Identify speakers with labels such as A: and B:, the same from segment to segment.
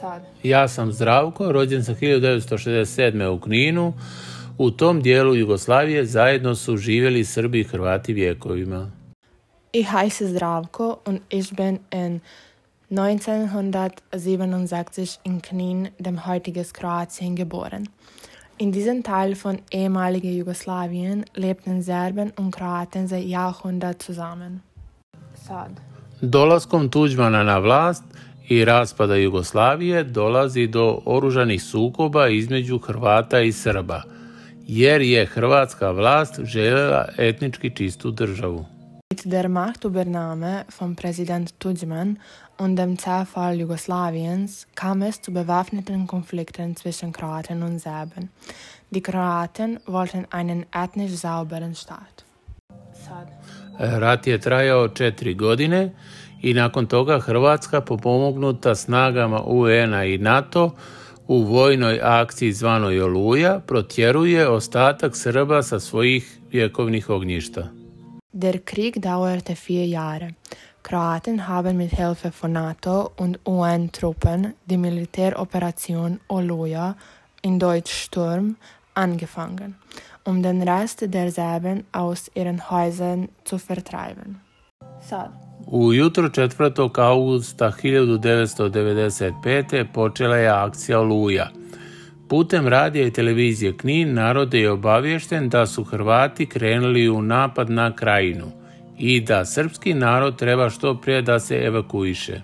A: Sad.
B: Ja sam Zdravko, rođen sam 1967. u Kninu. U tom dijelu Jugoslavije zajedno su živjeli Srbi i Hrvati vjekovima.
A: Ich heiße Zdravko und ich bin in 1967 in Knin, dem heutiges Kroatien, geboren. In diesem Teil von ehemaligen Jugoslawien lebten Serben und Kroaten seit Jahrhunderten zusammen. Sad.
B: Dolaskom Tuđmana na vlast i raspada Jugoslavije dolazi do oružanih sukoba između Hrvata i Srba, jer je hrvatska vlast željela etnički čistu državu.
A: Mit der Machtübernahme von Präsident Tudjman und dem Zerfall Jugoslawiens kam es zu bewaffneten Konflikten zwischen Kroaten und Serben. Die Kroaten wollten einen ethnisch sauberen Staat. Sad.
B: Rat je trajao četiri godine i nakon toga Hrvatska popomognuta snagama UN-a i NATO u vojnoj akciji zvanoj Oluja protjeruje ostatak Srba sa svojih vjekovnih ognjišta.
A: Der Krieg dauerte vier Jahre. Kroaten haben mit Hilfe von NATO und UN-Truppen die Militäroperation Oluja in Deutsch Sturm angefangen, um den Rest der Serben aus ihren Häusern zu vertreiben. Sad.
B: U jutro 4. augusta 1995. počela je akcija Oluja. Putem radija i televizije Knin narod je obaviješten da su Hrvati krenuli u napad na krajinu i da srpski narod treba što prije da se evakuiše.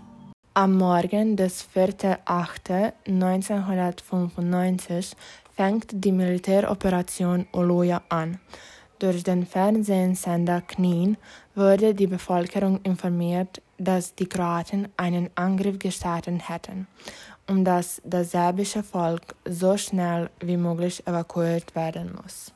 A: Am Morgen des 4.8.1995 fängt die Militäroperation Oluja an. Durch den Fernsehsender Knin wurde die Bevölkerung informiert, dass die Kroaten einen Angriff gestartet hätten, um dass das serbische Volk so schnell wie möglich evakuiert werden muss.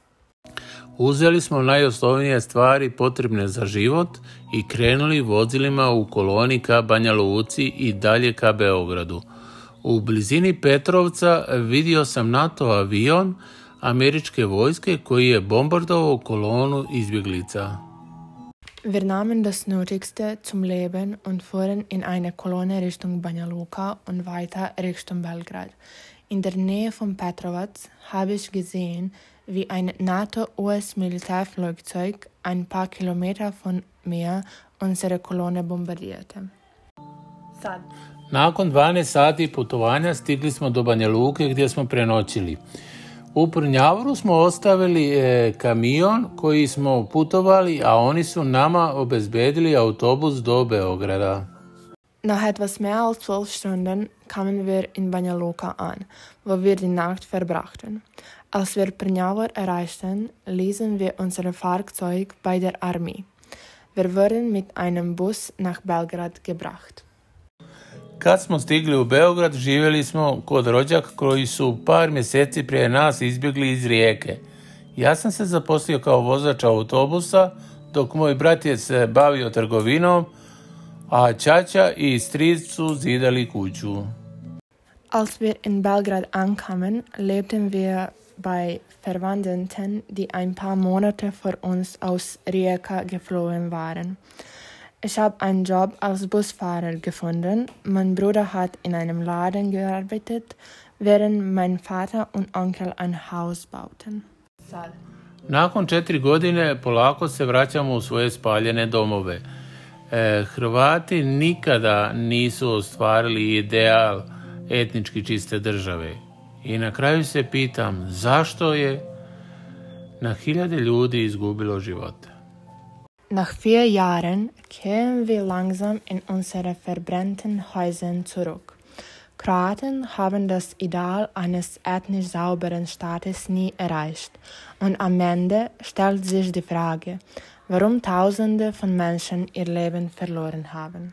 B: Uzeli smo najosnovnije stvari potrebne za život i krenuli vozilima u koloni ka Banja Luci i dalje ka Beogradu. U blizini Petrovca vidio sam NATO avion američke vojske koji je bombardovao kolonu izbjeglica.
A: Wir nahmen das Nötigste zum Leben und fuhren in eine Kolonne Richtung Banja Luka und weiter Richtung Belgrad. In der Nähe von Petrovac habe ich gesehen, wie ein NATO-US-Militärflugzeug ein paar Kilometer von mir unsere Kolonne bombardierte. Sad.
B: Nakon 12 sati putovanja stigli smo do Banja Luke gdje smo prenoćili. U Prnjavoru smo ostavili e, kamion koji smo putovali, a oni su nama obezbedili autobus do Beograda.
A: Nach etwas mehr als zwölf Stunden kamen wir in Banja Luka an, wo wir die Nacht verbrachten. Als wir Prnjavor erreichten, ließen wir unser Fahrzeug bei der Armee. Wir wurden mit einem Bus nach Belgrad gebracht.
B: Kad smo stigli u Beograd, živjeli smo kod rođaka koji su par mjeseci prije nas izbjegli iz rijeke. Ja sam se zaposlio kao vozač autobusa, dok moj brat je se bavio trgovinom, a čača i stric su zidali kuću.
A: Als wir in Belgrad ankamen, lebten wir bei Verwandten, die ein paar Monate vor uns aus Rijeka geflohen waren. Ich habe einen Job als Busfahrer gefunden. Mein Bruder hat in einem Laden gearbeitet, während mein Vater und Onkel ein Haus bauten.
B: Nakon četiri godine polako se vraćamo u svoje spaljene domove. E, Hrvati nikada nisu ostvarili ideal etnički čiste države. I na kraju se pitam zašto je na hiljade ljudi izgubilo živote.
A: Nach vier Jahren kehren wir langsam in unsere verbrannten Häusern zurück. Kroaten haben das Ideal eines ethnisch sauberen Staates nie erreicht. Und am Ende stellt sich die Frage, warum Tausende von Menschen ihr Leben verloren haben.